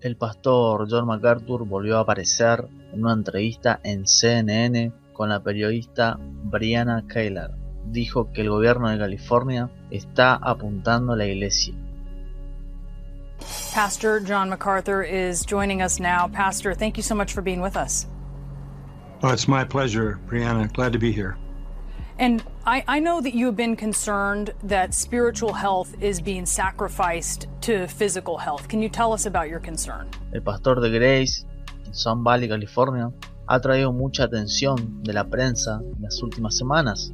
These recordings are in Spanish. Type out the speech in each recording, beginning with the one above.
El pastor John MacArthur volvió a aparecer en una entrevista en CNN con la periodista Brianna Keilar. Dijo que el gobierno de California está apuntando a la iglesia. Pastor John MacArthur is joining us now. Pastor, thank you so much for being with us. Oh, it's my pleasure, Brianna. Glad to be here. And I, I, know that you have been concerned that spiritual health is being sacrificed to physical health. Can you tell us about your concern? El pastor de Grace en Sun Valley, California, ha traído mucha atención de la prensa en las últimas semanas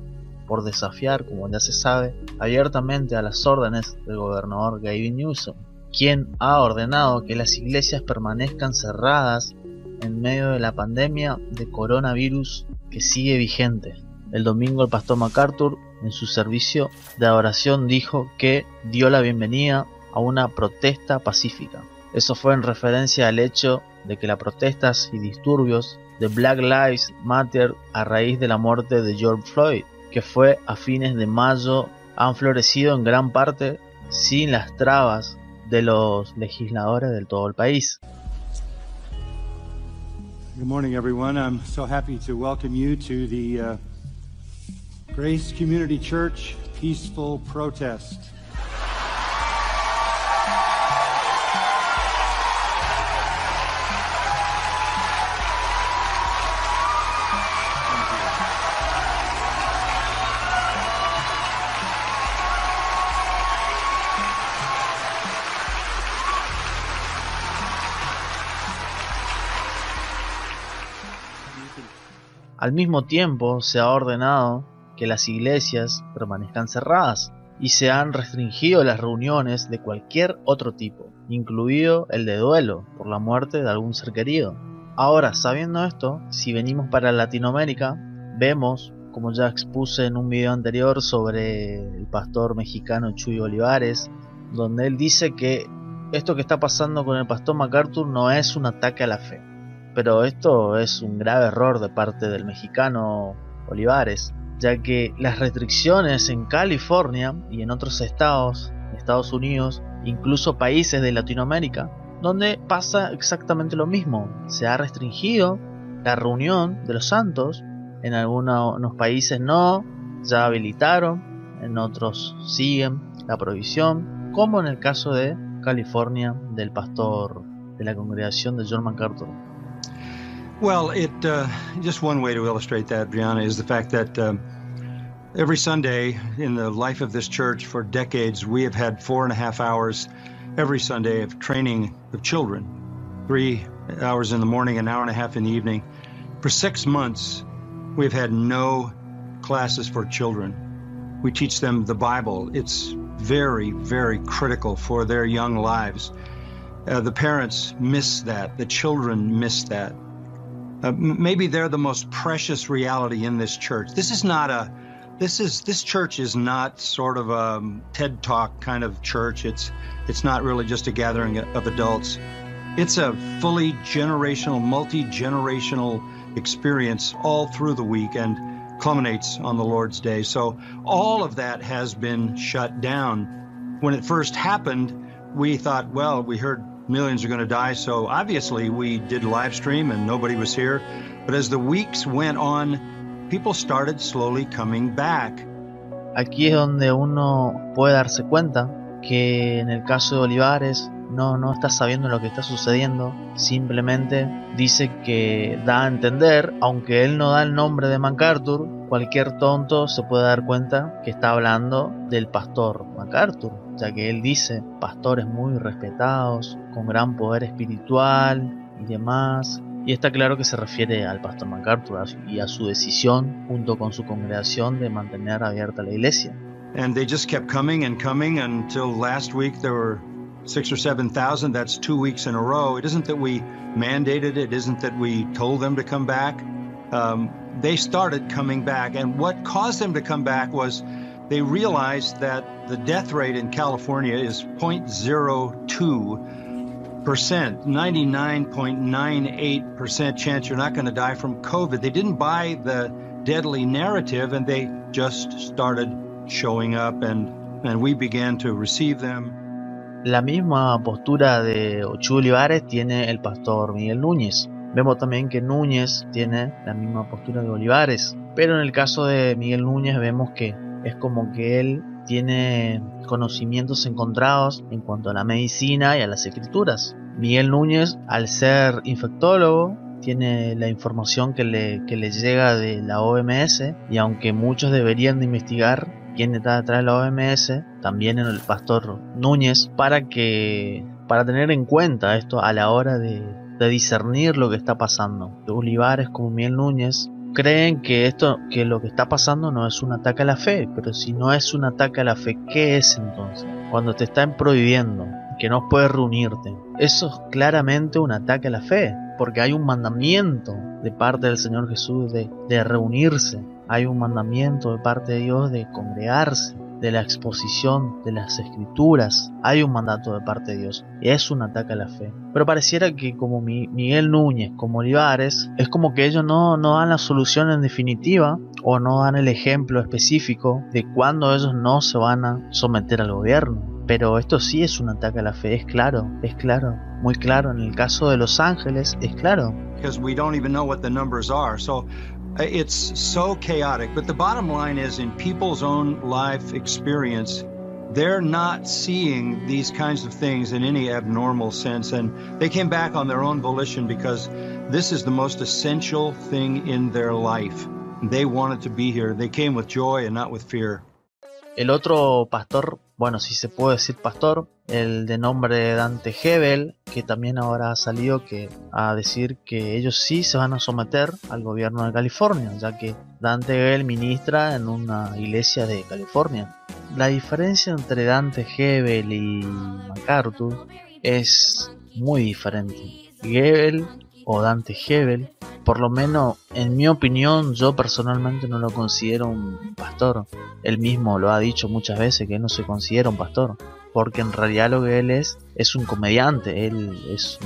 por desafiar, como ya se sabe, abiertamente a las órdenes del gobernador Gavin Newsom, quien ha ordenado que las iglesias permanezcan cerradas en medio de la pandemia de coronavirus que sigue vigente. El domingo el pastor MacArthur en su servicio de adoración dijo que dio la bienvenida a una protesta pacífica. Eso fue en referencia al hecho de que las protestas y disturbios de Black Lives Matter a raíz de la muerte de George Floyd, que fue a fines de mayo, han florecido en gran parte sin las trabas de los legisladores de todo el país. Good morning, everyone. I'm so happy to welcome you to the uh, Grace Community Church Peaceful Protest. Al mismo tiempo se ha ordenado que las iglesias permanezcan cerradas y se han restringido las reuniones de cualquier otro tipo, incluido el de duelo por la muerte de algún ser querido. Ahora, sabiendo esto, si venimos para Latinoamérica, vemos, como ya expuse en un video anterior sobre el pastor mexicano Chuy Olivares, donde él dice que esto que está pasando con el pastor MacArthur no es un ataque a la fe, pero esto es un grave error de parte del mexicano Olivares, ya que las restricciones en California y en otros estados, Estados Unidos, incluso países de Latinoamérica, donde pasa exactamente lo mismo. Se ha restringido la reunión de los santos, en algunos países no, ya habilitaron, en otros siguen la prohibición, como en el caso de California del pastor de la congregación de John MacArthur. Well, it uh, just one way to illustrate that, Brianna, is the fact that um, every Sunday in the life of this church for decades, we have had four and a half hours every Sunday of training of children, three hours in the morning, an hour and a half in the evening. For six months, we've had no classes for children. We teach them the Bible. It's very, very critical for their young lives. Uh, the parents miss that. The children miss that. Uh, maybe they're the most precious reality in this church. This is not a this is this church is not sort of a TED Talk kind of church. It's it's not really just a gathering of adults. It's a fully generational, multi-generational experience all through the week and culminates on the Lord's Day. So all of that has been shut down. When it first happened, we thought, well, we heard millions are going to die, so obviously we did live stream and nobody was here. But as the weeks went on, people started slowly coming back. Aquí es donde uno puede darse cuenta que en el caso de Olivares no, no está sabiendo lo que está sucediendo, simplemente dice que da a entender, aunque él no da el nombre de MacArthur, cualquier tonto se puede dar cuenta que está hablando del pastor MacArthur, ya que él dice pastores muy respetados, con gran poder espiritual y demás, y está claro que se refiere al pastor MacArthur y a su decisión junto con su congregación de mantener abierta la iglesia. And they just kept coming and coming until last week there were six or seven thousand. That's two weeks in a row. It isn't that we mandated it. Isn't that we told them to come back. Um, they started coming back, and what caused them to come back was they realized that the death rate in California is 0.02 percent, 99.98 percent chance you're not going to die from COVID. They didn't buy the deadly narrative, and they just started showing up, and and we began to receive them. La misma postura de Ochu Olivares tiene el pastor Miguel Núñez. Vemos también que Núñez tiene la misma postura de Olivares, pero en el caso de Miguel Núñez vemos que es como que él tiene conocimientos encontrados en cuanto a la medicina y a las escrituras. Miguel Núñez, al ser infectólogo, tiene la información que le, llega de la OMS y aunque muchos deberían de investigar quién está detrás de la OMS, también en el pastor Núñez, para tener en cuenta esto a la hora de, de discernir lo que está pasando. Olivares como Miguel Núñez creen que esto que lo que está pasando no es un ataque a la fe, pero si no es un ataque a la fe, ¿qué es entonces? Cuando te están prohibiendo que no puedes reunirte, eso es claramente un ataque a la fe, porque hay un mandamiento de parte del Señor Jesús de, de reunirse, hay un mandamiento de parte de Dios de congregarse, de la exposición de las escrituras. Hay un mandato de parte de Dios. Es un ataque a la fe. Pero pareciera que como Miguel Núñez, como Olivares, es como que ellos no, no dan la solución en definitiva o no dan el ejemplo específico de cuándo ellos no se van a someter al gobierno. Pero esto sí es un ataque a la fe, es claro, es claro, muy claro. En el caso de Los Ángeles, es claro. Because we don't even know what the numbers are. So Uh, it's so chaotic. But the bottom line is, in people's own life experience, they're not seeing these kinds of things in any abnormal sense. And they came back on their own volition because this is the most essential thing in their life. They wanted to be here. They came with joy and not with fear. El otro pastor, bueno, si se puede decir pastor, el de nombre Dante Hebel, que también ahora ha salido que, a decir que ellos sí se van a someter al gobierno de California, ya que Dante Hebel ministra en una iglesia de California. La diferencia entre Dante Hebel y MacArthur es muy diferente. Hebel o Dante Hebel por lo menos en mi opinión, yo personalmente no lo considero un pastor. Él mismo lo ha dicho muchas veces que él no se considera un pastor, porque en realidad lo que él es es un comediante, él es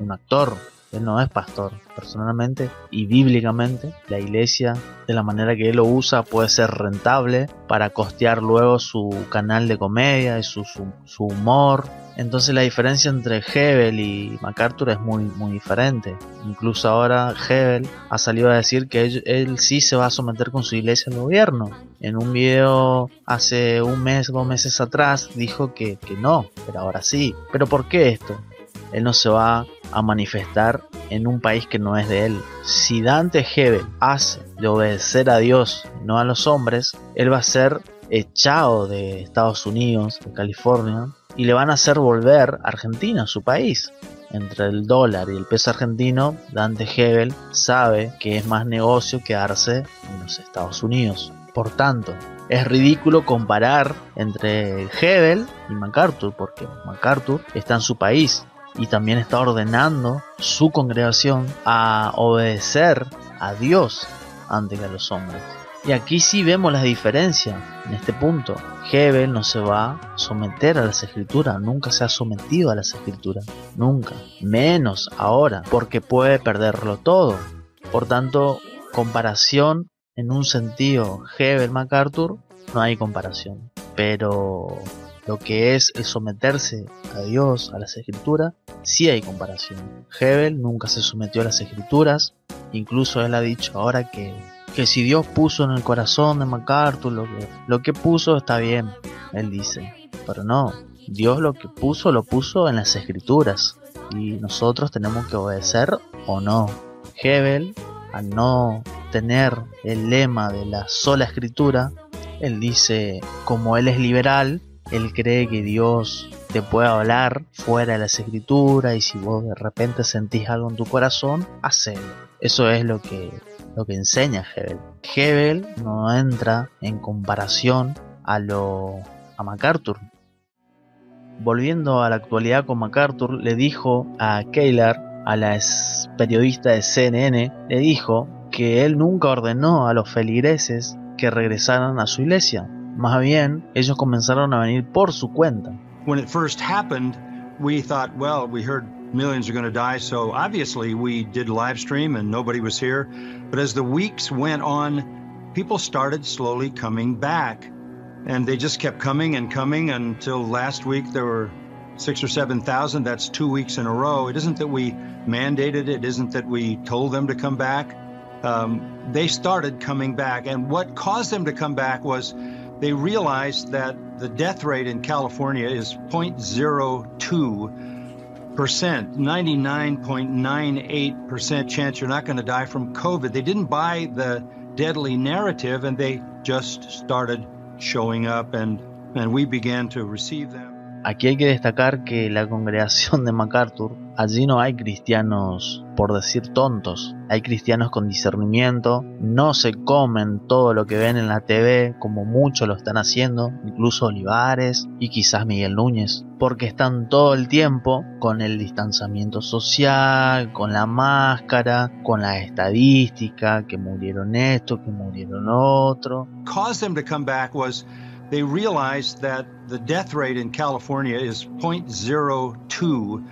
un, actor, él no es pastor. Personalmente y bíblicamente, la iglesia, de la manera que él lo usa, puede ser rentable para costear luego su canal de comedia y su, su, su humor entonces la diferencia entre Hebel y MacArthur es muy, muy diferente. Incluso ahora Hebel ha salido a decir que él, sí se va a someter con su iglesia al gobierno. En un video hace un mes, dos meses atrás, dijo que, que no, pero ahora sí. ¿Pero por qué esto? Él no se va a manifestar en un país que no es de él. Si Dante Hebel hace de obedecer a Dios, no a los hombres, él va a ser echado de Estados Unidos, de California, y le van a hacer volver a Argentina, su país. Entre el dólar y el peso argentino, Dante Hebel sabe que es más negocio quedarse en los Estados Unidos. Por tanto, es ridículo comparar entre Hebel y MacArthur, porque MacArthur está en su país y también está ordenando su congregación a obedecer a Dios antes que a los hombres. Y aquí sí vemos la diferencia en este punto. Hebel no se va a someter a las escrituras, nunca se ha sometido a las escrituras, nunca, menos ahora, porque puede perderlo todo. Por tanto, comparación en un sentido Hebel MacArthur no hay comparación, pero lo que es el someterse a Dios, a las escrituras, sí hay comparación. Hebel nunca se sometió a las escrituras, incluso él ha dicho ahora que que si Dios puso en el corazón de MacArthur lo que, lo que puso está bien, él dice. Pero no, Dios lo que puso lo puso en las escrituras y nosotros tenemos que obedecer o no. Hebel, al no tener el lema de la sola escritura, él dice, como él es liberal, él cree que Dios te puede hablar fuera de las escrituras y si vos de repente sentís algo en tu corazón, hacelo. Eso es lo que, lo que enseña Hebel. Hebel no entra en comparación a lo a MacArthur. Volviendo a la actualidad con MacArthur, le dijo a Kaylar, a la periodista de CNN, le dijo que él nunca ordenó a los feligreses que regresaran a su iglesia. Más bien, ellos comenzaron a venir por su cuenta. When it first happened, we thought, well, we heard millions are going to die, so obviously we did live stream and nobody was here. But as the weeks went on, people started slowly coming back. And they just kept coming and coming until last week there were six or 7,000. That's two weeks in a row. It isn't that we mandated it, it isn't that we told them to come back. Um, they started coming back. And what caused them to come back was they realized that the death rate in California is 0.02 percent, 99.98 percent chance you're not going to die from COVID. They didn't buy the deadly narrative, and they just started showing up, and and we began to receive them. Aquí hay que destacar que la congregación de MacArthur, allí no hay cristianos, por decir tontos, hay cristianos con discernimiento, no se comen todo lo que ven en la TV como muchos lo están haciendo, incluso Olivares y quizás Miguel Núñez, porque están todo el tiempo con el distanciamiento social, con la máscara, con la estadística, que murieron esto, que murieron otro. They realized that the death rate in California is 0.02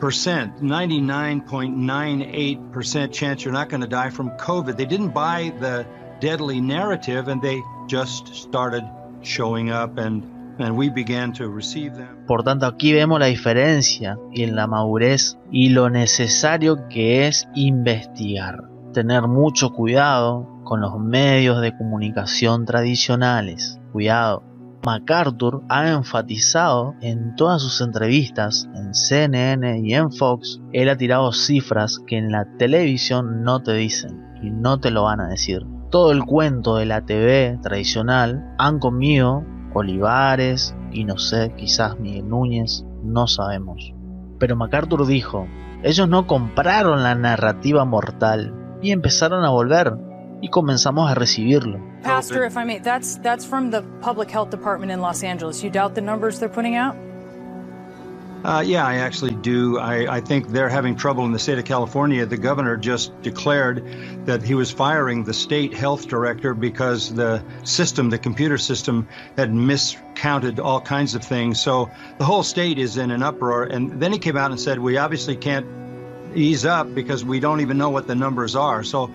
percent, 99.98 percent chance you're not going to die from COVID. They didn't buy the deadly narrative, and they just started showing up, and and we began to receive them. Por tanto, aquí vemos la diferencia en la madurez y lo necesario que es investigar, tener mucho cuidado con los medios de comunicación tradicionales cuidado. MacArthur ha enfatizado en todas sus entrevistas en CNN y en Fox, él ha tirado cifras que en la televisión no te dicen y no te lo van a decir. Todo el cuento de la TV tradicional han comido Olivares y no sé, quizás Miguel Núñez, no sabemos. Pero MacArthur dijo, ellos no compraron la narrativa mortal y empezaron a volver y comenzamos a recibirlo. Pastor, if I may, that's that's from the Public Health Department in Los Angeles. You doubt the numbers they're putting out? Uh, yeah, I actually do. I, I, think they're having trouble in the state of California. The governor just declared that he was firing the state health director because the system, the computer system, had miscounted all kinds of things. So the whole state is in an uproar. And then he came out and said, We obviously can't ease up because we don't even know what the numbers are. So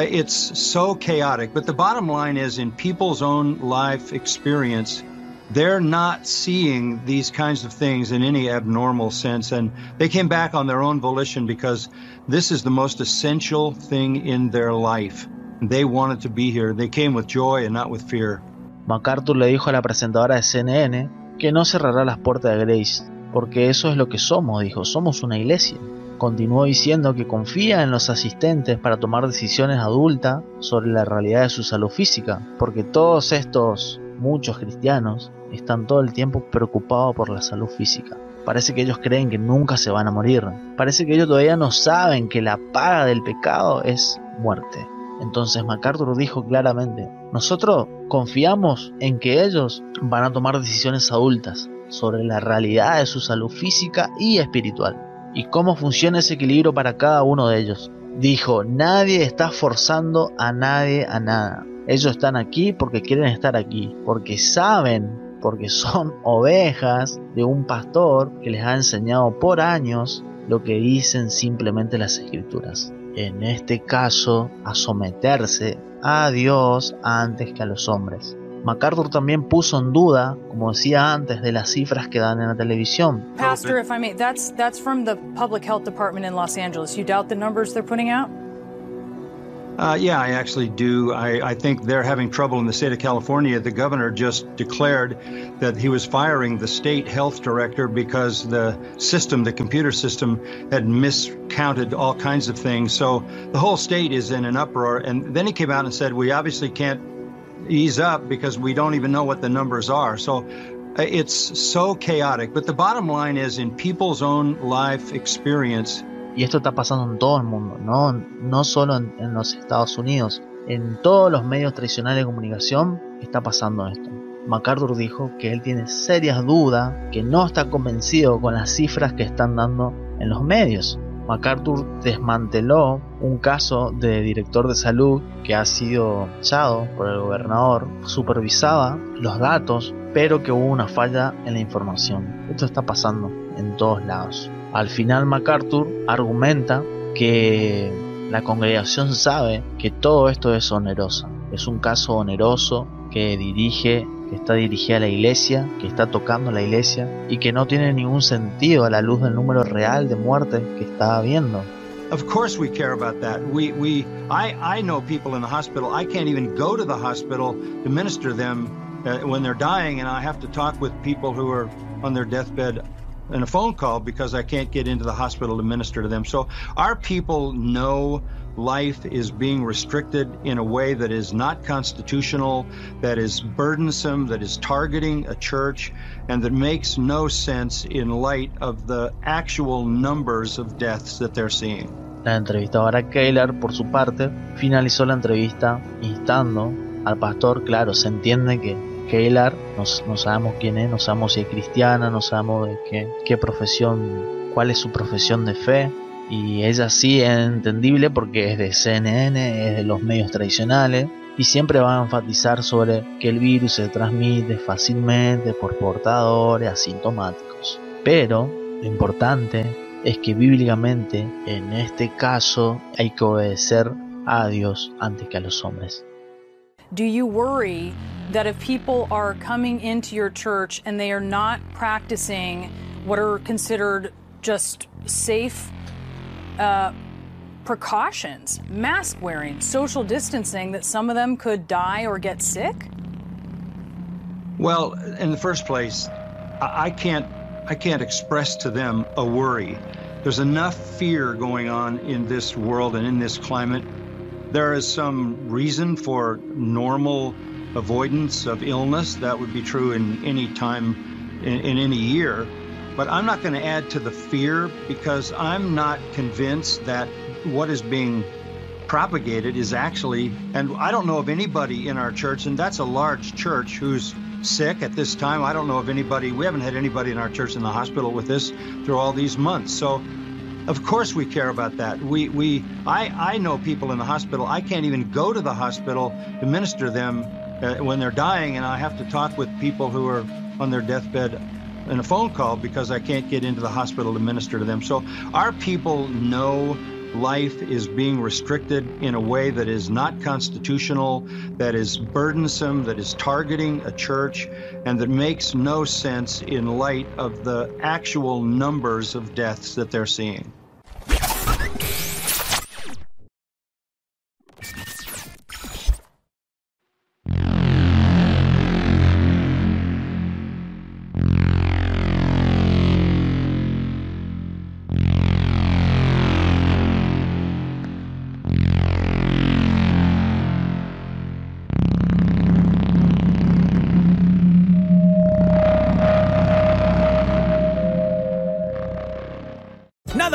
Uh, it's so chaotic. But the bottom line is, in people's own life experience, they're not seeing these kinds of things in any abnormal sense. And they came back on their own volition because this is the most essential thing in their life. They wanted to be here. They came with joy and not with fear. MacArthur le dijo a la presentadora de CNN que no cerrará las puertas de Grace, porque eso es lo que somos, dijo, somos una iglesia. Continuó diciendo que confía en los asistentes para tomar decisiones adultas sobre la realidad de su salud física, porque todos estos, muchos cristianos, están todo el tiempo preocupados por la salud física. Parece que ellos creen que nunca se van a morir. Parece que ellos todavía no saben que la paga del pecado es muerte. Entonces MacArthur dijo claramente, nosotros confiamos en que ellos van a tomar decisiones adultas sobre la realidad de su salud física y espiritual y cómo funciona ese equilibrio para cada uno de ellos. Dijo, nadie está forzando a nadie a nada. Ellos están aquí porque quieren estar aquí, porque saben, porque son ovejas de un pastor que les ha enseñado por años lo que dicen simplemente las escrituras. En este caso, a someterse a Dios antes que a los hombres. MacArthur también puso en duda, como decía antes, de las cifras que dan en la televisión. Pastor, if I may, that's that's from the Public Health Department in Los Angeles. You doubt the numbers they're putting out? Uh, yeah, I actually do. I, I, think they're having trouble in the state of California. The governor just declared that he was firing the state health director because the system, the computer system, had miscounted all kinds of things. So the whole state is in an uproar. And then he came out and said, We obviously can't ease up because we don't even know what the numbers are. So uh, it's so chaotic. But the bottom line is, in people's own life experience, Y esto está pasando en todo el mundo, no, no solo en, los Estados Unidos. En todos los medios tradicionales de comunicación está pasando esto. MacArthur dijo que él tiene serias dudas, que no está convencido con las cifras que están dando en los medios. MacArthur desmanteló un caso de director de salud que ha sido echado por el gobernador, supervisaba los datos, pero que hubo una falla en la información. Esto está pasando en todos lados. Al final MacArthur argumenta que la congregación sabe que todo esto es oneroso. Es un caso oneroso que dirige, que está dirigida a la iglesia, que está tocando la iglesia y que no tiene ningún sentido a la luz del número real de muertes que está habiendo. Of course we care about that. We we I I know people in the hospital. I can't even go to the hospital to minister them uh, when they're dying and I have to talk with people who are on their deathbed and a phone call because I can't get into the hospital to minister to them. So our people know life is being restricted in a way that is not constitutional, that is burdensome, that is targeting a church, and that makes no sense in light of the actual numbers of deaths that they're seeing. La entrevistadora Keller, por su parte, finalizó la entrevista instando al pastor, claro, se entiende que No, sabemos quién es, no sabemos si es cristiana, no sabemos qué profesión, cuál es su profesión de fe. Y ella sí es entendible porque es de CNN, es de los medios tradicionales y siempre va a enfatizar sobre que el virus se transmite fácilmente por portadores asintomáticos. Pero lo importante es que bíblicamente en este caso hay que obedecer a Dios antes que a los hombres. Do you worry that if people are coming into your church and they are not practicing what are considered just safe uh, precautions, mask wearing, social distancing, that some of them could die or get sick? Well, in the first place, I can't I can't express to them a worry. There's enough fear going on in this world and in this climate there is some reason for normal avoidance of illness. That would be true in any time in, in any year. But I'm not going to add to the fear because I'm not convinced that what is being propagated is actually, and I don't know of anybody in our church, and that's a large church, who's sick at this time. I don't know of anybody, we haven't had anybody in our church in the hospital with this through all these months. So of course we care about that. We, we, I, I know people in the hospital. I can't even go to the hospital to minister them uh, when they're dying, and I have to talk with people who are on their deathbed in a phone call because I can't get into the hospital to minister to them. So our people know life is being restricted in a way that is not constitutional, that is burdensome, that is targeting a church, and that makes no sense in light of the actual numbers of deaths that they're seeing.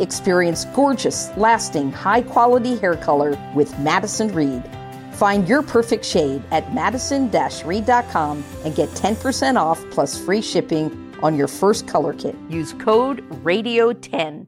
Experience gorgeous, lasting, high quality hair color with Madison Reed. Find your perfect shade at madison reed.com and get 10% off plus free shipping on your first color kit. Use code RADIO10.